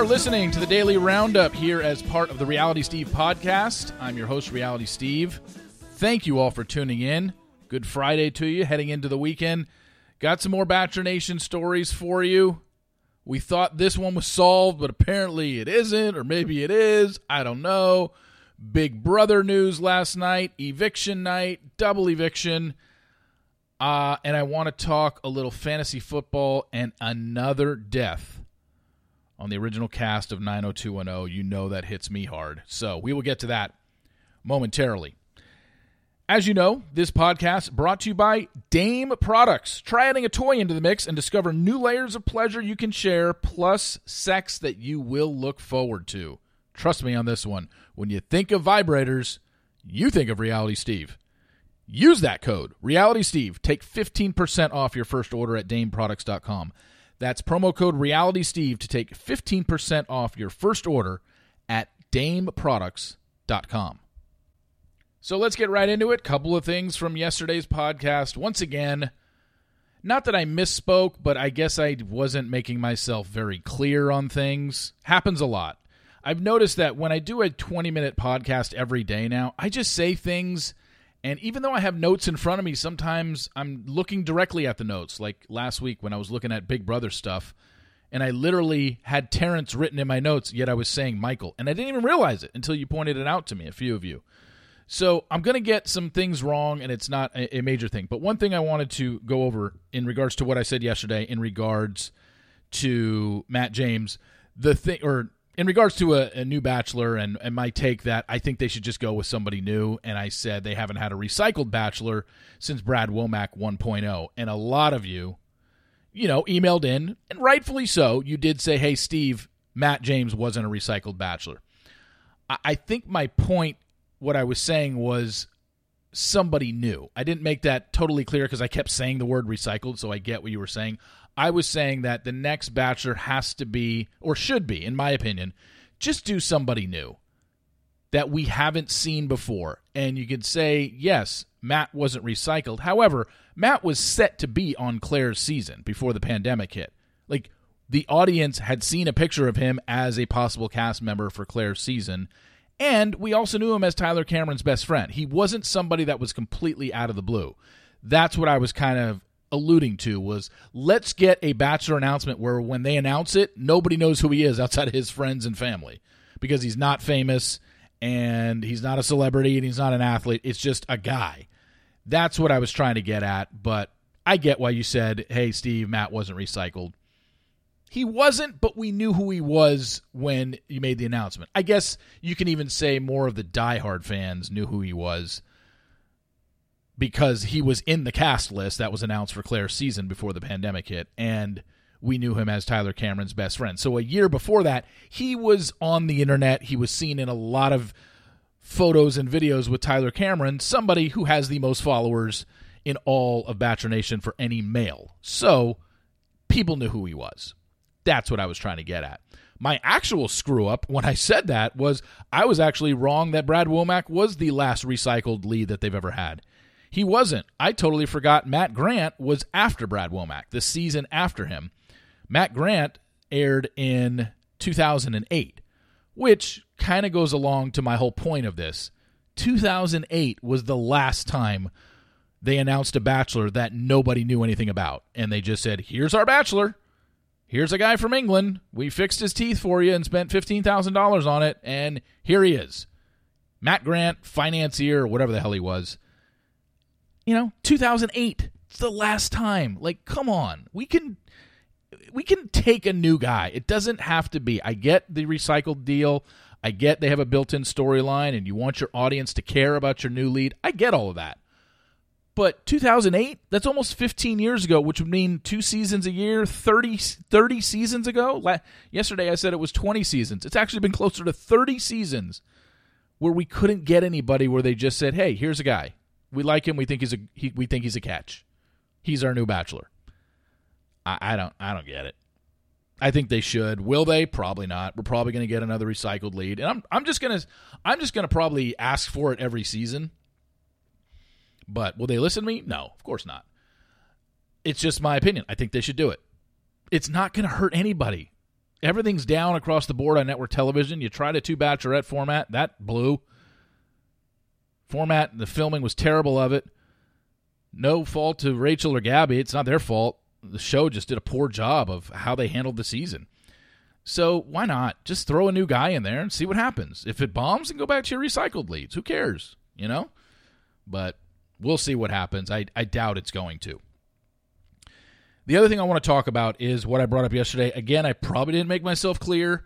are listening to the Daily Roundup here as part of the Reality Steve podcast. I'm your host, Reality Steve. Thank you all for tuning in. Good Friday to you, heading into the weekend. Got some more Bachelor Nation stories for you. We thought this one was solved, but apparently it isn't, or maybe it is. I don't know. Big Brother news last night, eviction night, double eviction. Uh, and I want to talk a little fantasy football and another death on the original cast of 90210. You know that hits me hard. So we will get to that momentarily. As you know, this podcast brought to you by Dame Products. Try adding a toy into the mix and discover new layers of pleasure you can share, plus sex that you will look forward to. Trust me on this one. When you think of vibrators, you think of Reality Steve. Use that code, Reality Steve. Take 15% off your first order at DameProducts.com. That's promo code Reality Steve to take 15% off your first order at DameProducts.com. So let's get right into it. Couple of things from yesterday's podcast. Once again, not that I misspoke, but I guess I wasn't making myself very clear on things. Happens a lot. I've noticed that when I do a 20 minute podcast every day now, I just say things. And even though I have notes in front of me, sometimes I'm looking directly at the notes. Like last week when I was looking at Big Brother stuff, and I literally had Terrance written in my notes, yet I was saying Michael. And I didn't even realize it until you pointed it out to me, a few of you. So I'm going to get some things wrong, and it's not a, a, major thing. But one thing I wanted to go over in regards to what I said yesterday, in regards to Matt James, the thing, or in regards to a, a new Bachelor, and, and my take that I think they should just go with somebody new. And I said they haven't had a recycled Bachelor since Brad Womack 1.0, and a lot of you, you know, emailed in, and rightfully so. You did say, "Hey, Steve, Matt James wasn't a recycled Bachelor." I, I think my point what I was saying was somebody new. I didn't make that totally clear because I kept saying the word recycled, so I get what you were saying. I was saying that the next Bachelor has to be, or should be, in my opinion, just do somebody new that we haven't seen before. And you could say, yes, Matt wasn't recycled. However, Matt was set to be on Claire's season before the pandemic hit. Like, the audience had seen a picture of him as a possible cast member for Claire's season and we also knew him as Tyler Cameron's best friend. He wasn't somebody that was completely out of the blue. That's what I was kind of alluding to was let's get a bachelor announcement where when they announce it, nobody knows who he is outside of his friends and family because he's not famous and he's not a celebrity and he's not an athlete. It's just a guy. That's what I was trying to get at, but I get why you said, "Hey Steve, Matt wasn't recycled." He wasn't, but we knew who he was when you made the announcement. I guess you can even say more of the diehard fans knew who he was because he was in the cast list that was announced for Claire's season before the pandemic hit, and we knew him as Tyler Cameron's best friend. So a year before that, he was on the internet. He was seen in a lot of photos and videos with Tyler Cameron, somebody who has the most followers in all of Bachelor Nation for any male. So people knew who he was. That's what I was trying to get at. My actual screw up when I said that was I was actually wrong that Brad Womack was the last recycled lead that they've ever had. He wasn't. I totally forgot Matt Grant was after Brad Womack, the season after him. Matt Grant aired in 2008, which kind of goes along to my whole point of this. 2008 was the last time they announced a bachelor that nobody knew anything about. And they just said, here's our bachelor here's a guy from England. We fixed his teeth for you and spent $15,000 on it, and here he is. Matt Grant, financier, whatever the hell he was. You know, 2008. It's the last time. Like, come on. We can we can take a new guy. It doesn't have to be. I get the recycled deal. I get they have a built-in storyline and you want your audience to care about your new lead. I get all of that. But 2008, that's almost 15 years ago, which would mean two seasons a year, 30, 30 seasons ago. La- Yesterday I said it was 20 seasons. It's actually been closer to 30 seasons where we couldn't get anybody where they just said, "Hey, here's a guy. We like him. We think he's a he, we think he's a catch. He's our new bachelor." I, I don't I don't get it. I think they should. Will they? Probably not. We're probably going to get another recycled lead, and I'm I'm just gonna I'm just gonna probably ask for it every season but will they listen to me? No, of course not. It's just my opinion. I think they should do it. It's not going to hurt anybody. everything's down across the board on network television. You tried a two bachelorette format, that blew. Format, the filming was terrible of it. No fault to Rachel or Gabby. It's not their fault. The show just did a poor job of how they handled the season. So why not just throw a new guy in there and see what happens? If it bombs, then go back to your recycled leads. Who cares? You know? But we'll see what happens. I, I doubt it's going to. The other thing I want to talk about is what I brought up yesterday. Again, I probably didn't make myself clear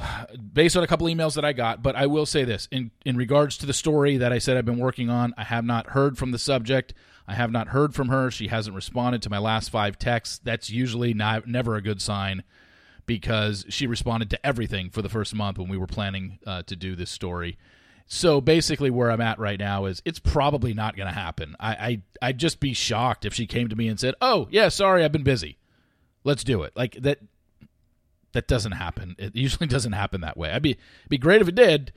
based on a couple emails that I got, but I will say this in in regards to the story that I said I've been working on. I have not heard from the subject. I have not heard from her. She hasn't responded to my last five texts. That's usually not never a good sign because she responded to everything for the first month when we were planning uh, to do this story. So basically, where I'm at right now is it's probably not going to happen. I, I I'd just be shocked if she came to me and said, "Oh yeah, sorry, I've been busy. Let's do it." Like that. That doesn't happen. It usually doesn't happen that way. I'd be be great if it did.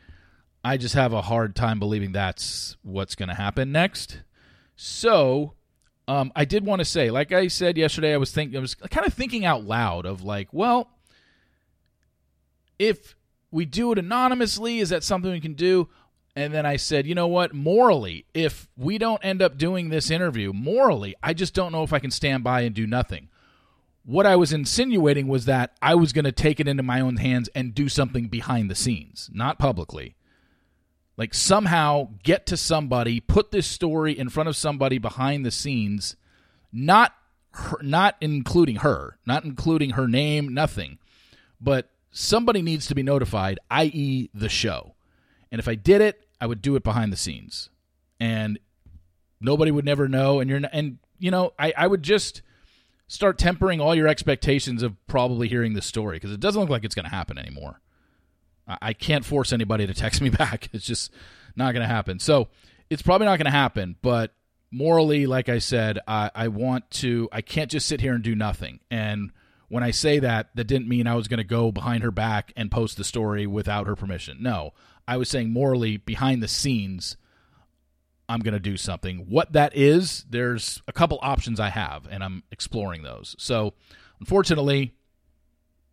I just have a hard time believing that's what's going to happen next. So, um, I did want to say, like I said yesterday, I was thinking, I was kind of thinking out loud of like, well, if we do it anonymously, is that something we can do? And then I said, you know what? Morally, if we don't end up doing this interview, morally, I just don't know if I can stand by and do nothing. What I was insinuating was that I was going to take it into my own hands and do something behind the scenes, not publicly. Like somehow get to somebody, put this story in front of somebody behind the scenes, not her, not including her, not including her name, nothing. But somebody needs to be notified, i.e., the show. And if I did it, I would do it behind the scenes, and nobody would never know. And you're not, and you know, I I would just start tempering all your expectations of probably hearing this story because it doesn't look like it's going to happen anymore. I, I can't force anybody to text me back. It's just not going to happen. So it's probably not going to happen. But morally, like I said, I, I want to. I can't just sit here and do nothing. And when I say that, that didn't mean I was going to go behind her back and post the story without her permission. No, I was saying morally, behind the scenes, I'm going to do something. What that is, there's a couple options I have, and I'm exploring those. So, unfortunately,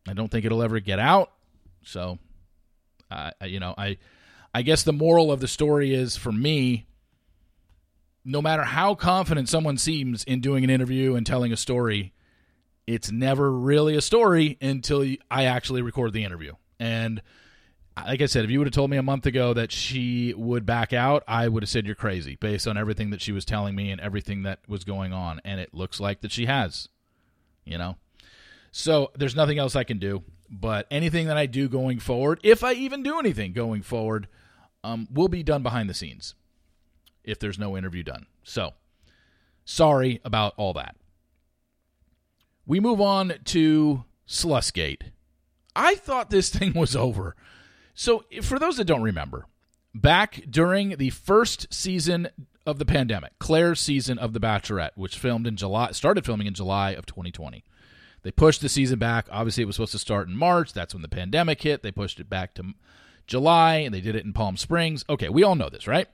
I don't think it'll ever get out. So, uh, you know, I, I guess the moral of the story is for me. No matter how confident someone seems in doing an interview and telling a story, it's never really a story until I actually record the interview. And like I said, if you would have told me a month ago that she would back out, I would have said you're crazy based on everything that she was telling me and everything that was going on. And it looks like that she has, you know? So there's nothing else I can do. But anything that I do going forward, if I even do anything going forward, um, will be done behind the scenes if there's no interview done. So sorry about all that. We move on to SlussGate. I thought this thing was over. So, for those that don't remember, back during the first season of the pandemic, Claire's season of The Bachelorette, which filmed in July, started filming in July of 2020. They pushed the season back. Obviously, it was supposed to start in March. That's when the pandemic hit. They pushed it back to July, and they did it in Palm Springs. Okay, we all know this, right?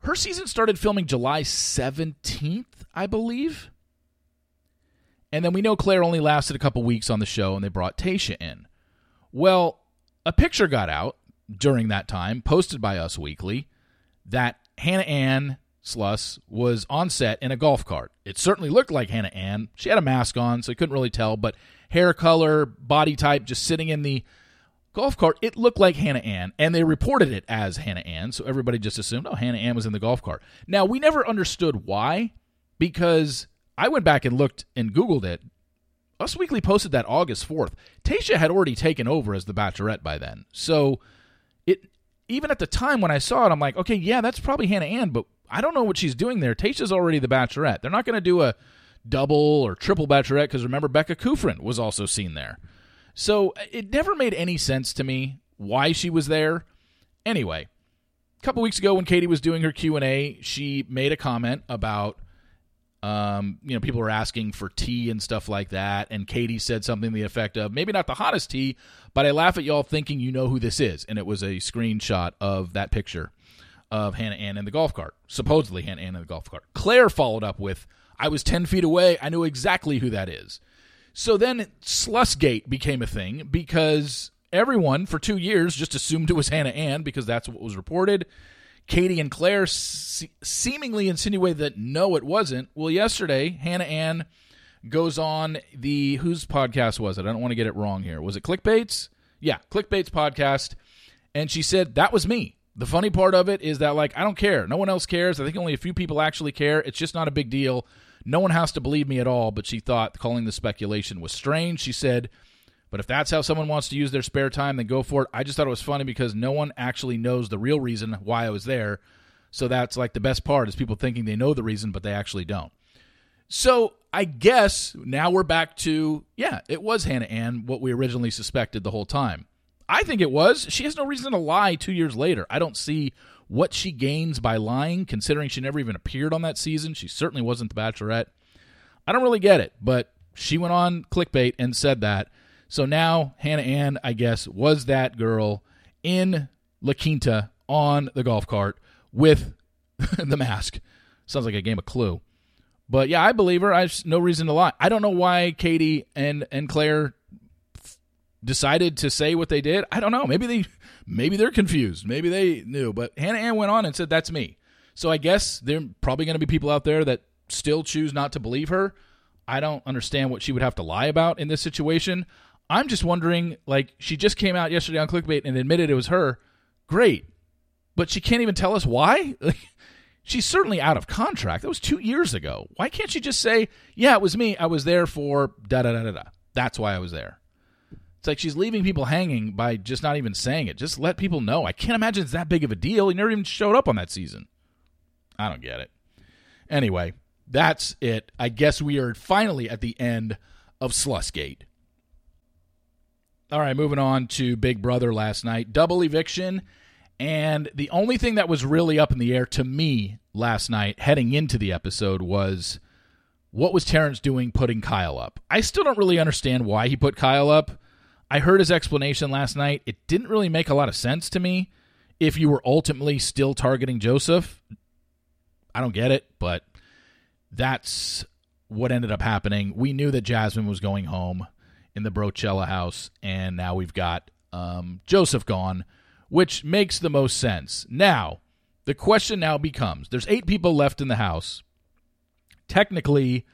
Her season started filming July 17th, I believe. And then we know Claire only lasted a couple weeks on the show and they brought Tayshia in. Well, a picture got out during that time, posted by Us Weekly, that Hannah Ann Sluss was on set in a golf cart. It certainly looked like Hannah Ann. She had a mask on, so you couldn't really tell, but hair color, body type, just sitting in the golf cart, it looked like Hannah Ann, and they reported it as Hannah Ann, so everybody just assumed, oh, Hannah Ann was in the golf cart. Now, we never understood why, because I went back and looked and Googled it. Us Weekly posted that August 4th. Tayshia had already taken over as the Bachelorette by then. So it even at the time when I saw it, I'm like, okay, yeah, that's probably Hannah Ann, but I don't know what she's doing there. Tayshia's already the Bachelorette. They're not going to do a double or triple Bachelorette because remember, Becca Kufrin was also seen there. So it never made any sense to me why she was there. Anyway, a couple weeks ago when Katie was doing her Q&A, she made a comment about um, you know, people were asking for tea and stuff like that. And Katie said something to the effect of, maybe not the hottest tea, but I laugh at y'all thinking you know who this is. And it was a screenshot of that picture of Hannah Ann in the golf cart, supposedly Hannah Ann in the golf cart. Claire followed up with, I was 10 feet away. I knew exactly who that is. So then SlussGate became a thing because everyone for two years just assumed it was Hannah Ann because that's what was reported. Katie and Claire se- seemingly insinuated that no, it wasn't. Well, yesterday, Hannah Ann goes on the whose podcast was it? I don't want to get it wrong here. Was it Clickbait's? Yeah, Clickbait's podcast. And she said, That was me. The funny part of it is that, like, I don't care. No one else cares. I think only a few people actually care. It's just not a big deal. No one has to believe me at all. But she thought calling the speculation was strange. She said, But if that's how someone wants to use their spare time, then go for it. I just thought it was funny because no one actually knows the real reason why I was there. So that's like the best part is people thinking they know the reason, but they actually don't. So I guess now we're back to, yeah, it was Hannah Ann, what we originally suspected the whole time. I think it was. She has no reason to lie two years later. I don't see what she gains by lying, considering she never even appeared on that season. She certainly wasn't the Bachelorette. I don't really get it, but she went on clickbait and said that. So now Hannah Ann, I guess, was that girl in La Quinta on the golf cart with the mask. Sounds like a game of Clue. But yeah, I believe her. I have no reason to lie. I don't know why Katie and and Claire decided to say what they did. I don't know. Maybe they maybe they're confused. Maybe they knew. But Hannah Ann went on and said that's me. So I guess there are probably going to be people out there that still choose not to believe her. I don't understand what she would have to lie about in this situation. I'm just wondering like she just came out yesterday on clickbait and admitted it was her. Great. But she can't even tell us why? she's certainly out of contract. That was 2 years ago. Why can't she just say, "Yeah, it was me. I was there for da da da da da. That's why I was there." It's like she's leaving people hanging by just not even saying it. Just let people know. I can't imagine it's that big of a deal. He never even showed up on that season. I don't get it. Anyway, that's it. I guess we are finally at the end of SlussGate. All right, moving on to Big Brother last night. Double eviction. And the only thing that was really up in the air to me last night, heading into the episode, was what was Terrance doing putting Kyle up? I still don't really understand why he put Kyle up. I heard his explanation last night. It didn't really make a lot of sense to me. If you were ultimately still targeting Joseph, I don't get it, but that's what ended up happening. We knew that Jasmine was going home in the Brochella house, and now we've got um, Joseph gone, which makes the most sense. Now, the question now becomes there's eight people left in the house. Technically,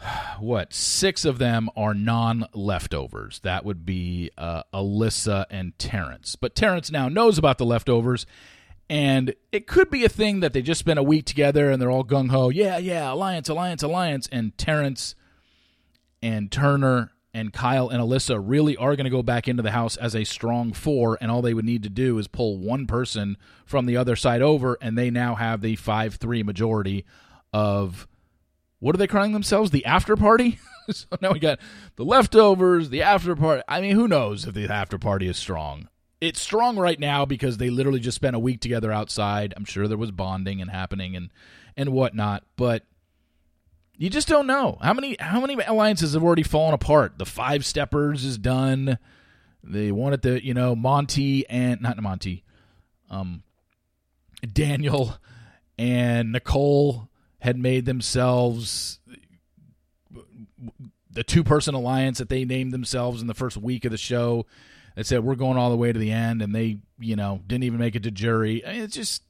what six of them are non leftovers. That would be uh, Alyssa and Terrance But Terrance now knows about the leftovers, and it could be a thing that they just spent a week together and they're all gung ho. Yeah, yeah, alliance, alliance, alliance. And Terrance and Turner and Kyle and Alyssa really are going to go back into the house as a strong four, and all they would need to do is pull one person from the other side over, and they now have the 5 3 majority of what are they calling themselves? The after party? so now we got the leftovers, the after party. I mean, who knows if the after party is strong? It's strong right now because they literally just spent a week together outside. I'm sure there was bonding and happening and and whatnot, but you just don't know how many how many alliances have already fallen apart. The five steppers is done. They wanted the you know Monty and not Monte, um, Daniel and Nicole had made themselves the two person alliance that they named themselves in the first week of the show that said we're going all the way to the end and they you know didn't even make it to jury it's just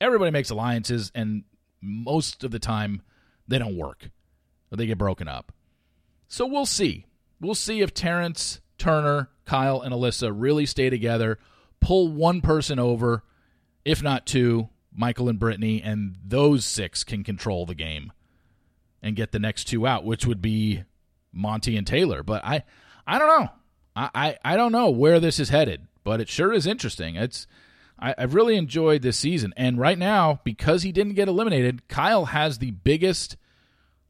everybody makes alliances and most of the time they don't work they get broken up so we'll see we'll see if Terrance, turner kyle and alyssa really stay together pull one person over if not two Michael and Brittany, and those six can control the game and get the next two out, which would be Monte and Taylor. But I, I don't know. I, I, I don't know where this is headed, but it sure is interesting. It's I, I've really enjoyed this season, and right now because he didn't get eliminated, Kyle has the biggest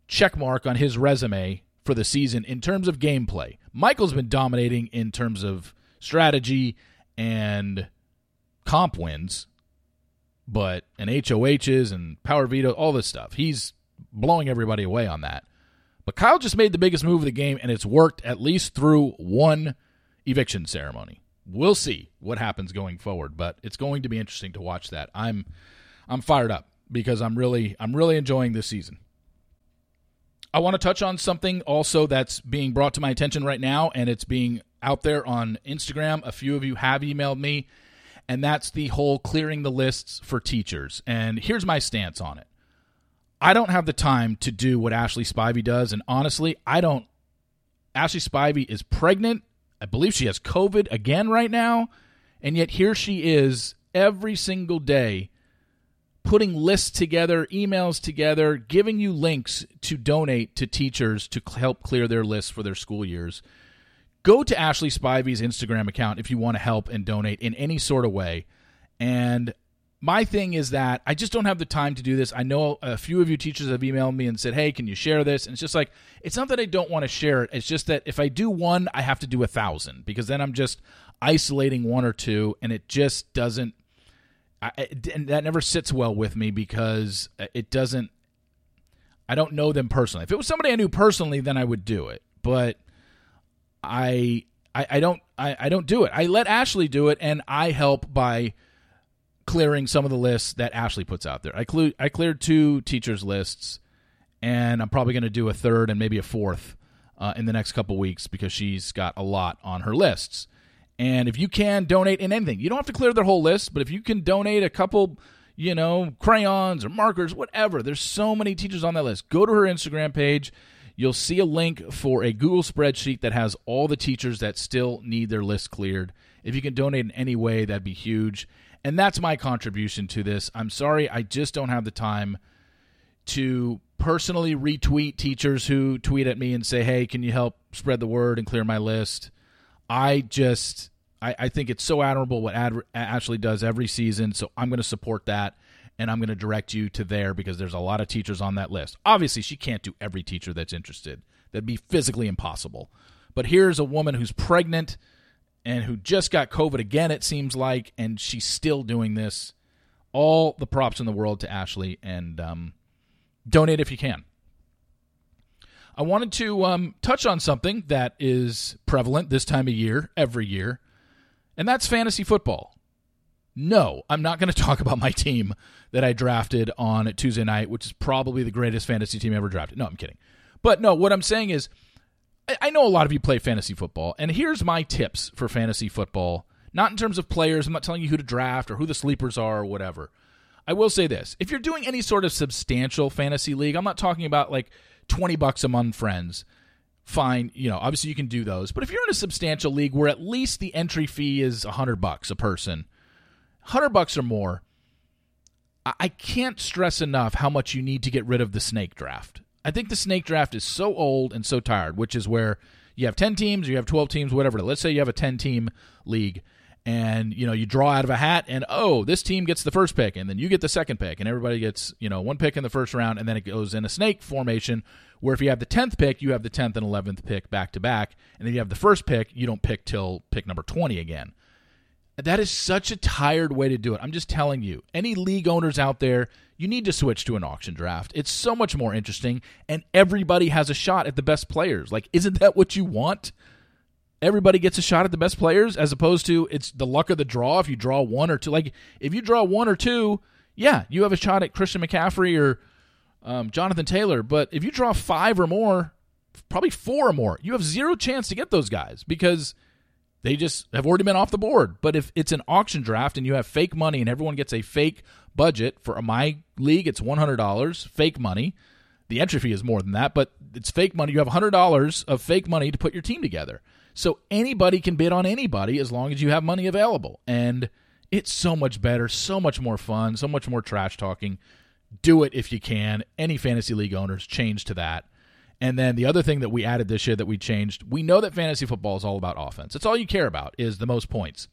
check mark on his resume for the season in terms of gameplay. Michael's been dominating in terms of strategy and comp wins but and HOHs and power veto, all this stuff. He's blowing everybody away on that. But Kyle just made the biggest move of the game, and it's worked at least through one eviction ceremony. We'll see what happens going forward, but it's going to be interesting to watch that. I'm I'm fired up because I'm really I'm really enjoying this season. I want to touch on something also that's being brought to my attention right now, and it's being out there on Instagram. A few of you have emailed me, and that's the whole clearing the lists for teachers. And here's my stance on it I don't have the time to do what Ashley Spivey does, and honestly, I don't. Ashley Spivey is pregnant. I believe she has COVID again right now, and yet here she is every single day putting lists together, emails together, giving you links to donate to teachers to help clear their lists for their school years. Go to Ashley Spivey's Instagram account if you want to help and donate in any sort of way. And my thing is that I just don't have the time to do this. I know a few of you teachers have emailed me and said, "Hey, can you share this?" And it's just like it's not that I don't want to share it. It's just that if I do one, I have to do a thousand because then I'm just isolating one or two, and it just doesn't I, and that never sits well with me because it doesn't. I don't know them personally. If it was somebody I knew personally, then I would do it. But I, I, I don't, I, I don't do it. I let Ashley do it, and I help by clearing some of the lists that Ashley puts out there. I cleared, I cleared two teachers' lists, and I'm probably going to do a third and maybe a fourth uh, in the next couple weeks because she's got a lot on her lists. And if you can donate in anything, you don't have to clear their whole list, but if you can donate a couple, you know, crayons or markers, whatever, there's so many teachers on that list. Go to her Instagram page. You'll see a link for a Google spreadsheet that has all the teachers that still need their list cleared. If you can donate in any way, that'd be huge. And that's my contribution to this. I'm sorry, I just don't have the time to personally retweet teachers who tweet at me and say, hey, can you help spread the word and clear my list? I just I, I think it's so admirable what Ad, Ashley does every season. So I'm going to support that, and I'm going to direct you to there because there's a lot of teachers on that list. Obviously, she can't do every teacher that's interested. That'd be physically impossible. But here's a woman who's pregnant and who just got COVID again. It seems like, and she's still doing this. All the props in the world to Ashley, and um, donate if you can. I wanted to um, touch on something that is prevalent this time of year, every year, and that's fantasy football. No, I'm not going to talk about my team that I drafted on Tuesday night, which is probably the greatest fantasy team ever drafted. No, I'm kidding. But no, what I'm saying is, I know a lot of you play fantasy football, and here's my tips for fantasy football. Not in terms of players, I'm not telling you who to draft or who the sleepers are or whatever. I will say this if you're doing any sort of substantial fantasy league, I'm not talking about like 20 bucks among friends. Fine, you know, obviously you can do those. But if you're in a substantial league where at least the entry fee is 100 bucks a person, 100 bucks or more, I can't stress enough how much you need to get rid of the snake draft. I think the snake draft is so old and so tired, which is where you have 10 teams, you have 12 teams, whatever. Let's say you have a 10 team league and you know you draw out of a hat and oh this team gets the first pick and then you get the second pick and everybody gets you know one pick in the first round and then it goes in a snake formation where if you have the 10th pick you have the 10th and 11th pick back to back and then you have the first pick you don't pick till pick number 20 again that is such a tired way to do it. I'm just telling you any league owners out there you need to switch to an auction draft. It's so much more interesting and everybody has a shot at the best players. Like isn't that what you want? Everybody gets a shot at the best players as opposed to it's the luck of the draw if you draw one or two. Like if you draw one or two yeah you have a shot at christian mccaffrey or um, jonathan taylor. But if you draw five or more probably four or more you have zero chance to get those guys because they just have already been off the board but if it's an auction draft and you have fake money and everyone gets a fake budget for my league it's $100 fake money the entry fee is more than that but it's fake money you have $100 of fake money to put your team together so anybody can bid on anybody as long as you have money available. And it's so much better, so much more fun, so much more trash talking. Do it if you can. Any fantasy league owners change to that. And then the other thing that we added this year that we changed, we know that fantasy football is all about offense. It's all you care about is the most points.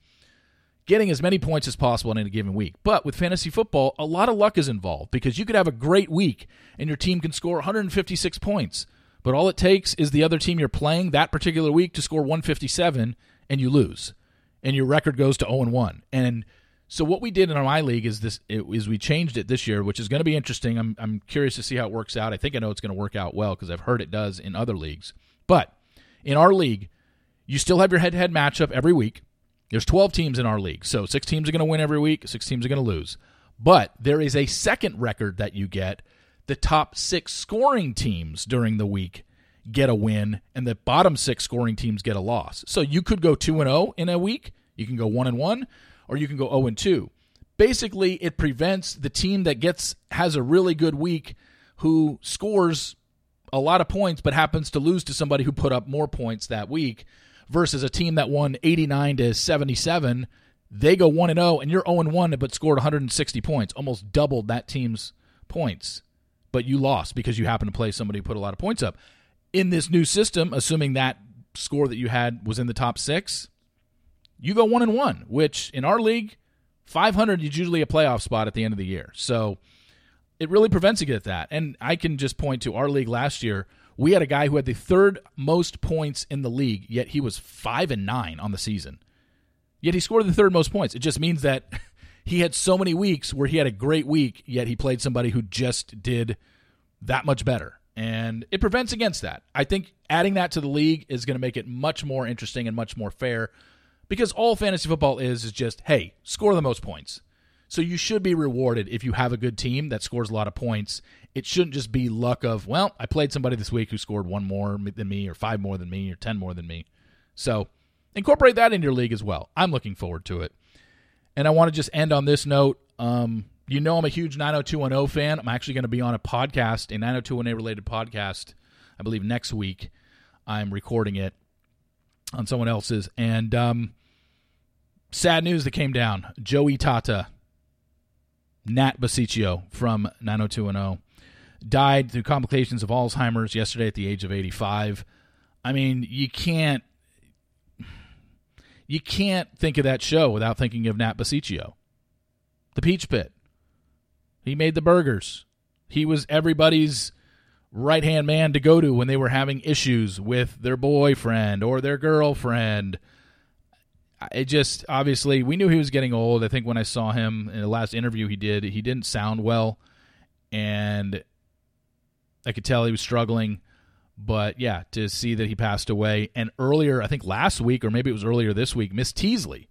Getting as many points as possible in a given week. But with fantasy football, a lot of luck is involved because you could have a great week and your team can score 156 points. But all it takes is the other team you're playing that particular week to score 157 and you lose. And your record goes to 0 and 1. And so what we did in my league is this is we changed it this year, which is going to be interesting. I'm I'm curious to see how it works out. I think I know it's going to work out well because I've heard it does in other leagues. But in our league, you still have your head-to-head matchup every week. There's 12 teams in our league. So 6 teams are going to win every week, 6 teams are going to lose. But there is a second record that you get the top six scoring teams during the week get a win, and the bottom six scoring teams get a loss. So you could go two and zero in a week. You can go one and one, or you can go zero and two. Basically, it prevents the team that gets has a really good week who scores a lot of points but happens to lose to somebody who put up more points that week versus a team that won 89 to 77 they go 1 and 0 and you're 0 and 1 but scored 160 points almost doubled that team's points. But you lost because you happened to play somebody who put a lot of points up. In this new system assuming that score that you had was in the top 6 you go 1 and 1 which in our league 500 is usually a playoff spot at the end of the year so it really prevents against that. And I can just point to our league last year. We had a guy who had the third most points in the league, yet he was five and nine on the season. Yet he scored the third most points. It just means that he had so many weeks where he had a great week, yet he played somebody who just did that much better. And it prevents against that. I think adding that to the league is going to make it much more interesting and much more fair because all fantasy football is is just, hey, score the most points. So you should be rewarded if you have a good team that scores a lot of points. It shouldn't just be luck of, well, I played somebody this week who scored one more than me, or five more than me, or 10 more than me. So incorporate that in your league as well. I'm looking forward to it. And I want to just end on this note. Um, you know, I'm a huge 90210 fan. I'm actually going to be on a podcast, a 90210 related podcast, I believe next week. I'm recording it on someone else's. And um, sad news that came down Joey Tata Nat Bussichio from 90210 died through complications of Alzheimer's yesterday at the age of 85. I mean, you can't you can't think of that show without thinking of Nat Bussichio. The Peach Pit. He made the burgers. He was everybody's right hand man to go to when they were having issues with their boyfriend or their girlfriend it just obviously we knew he was getting old. I think when I saw him in the last interview he did, he didn't sound well, and I could tell he was struggling. But yeah, to see that he passed away, and earlier, I think last week or maybe it was earlier this week, Miss Teasley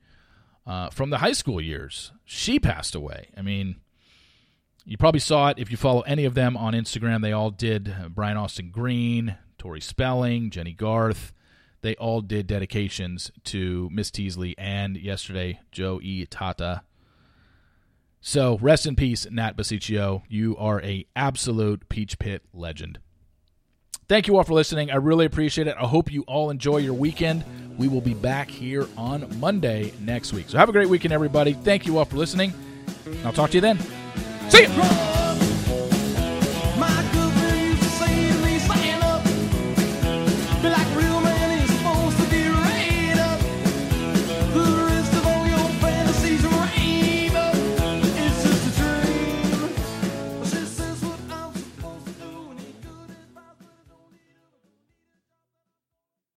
uh, from the high school years, she passed away. I mean, you probably saw it if you follow any of them on Instagram. They all did. Uh, Brian Austin Green, Tori Spelling, Jennie Garth they all did dedications to Miss Teasley and yesterday Joe E. Tata. So rest in peace, Nat Bussichio. You are a absolute Peach Pit legend. Thank you all for listening. I really appreciate it. I hope you all enjoy your weekend. We will be back here on Monday next week. So have a great weekend, everybody. Thank you all for listening. I'll talk to you then. See you.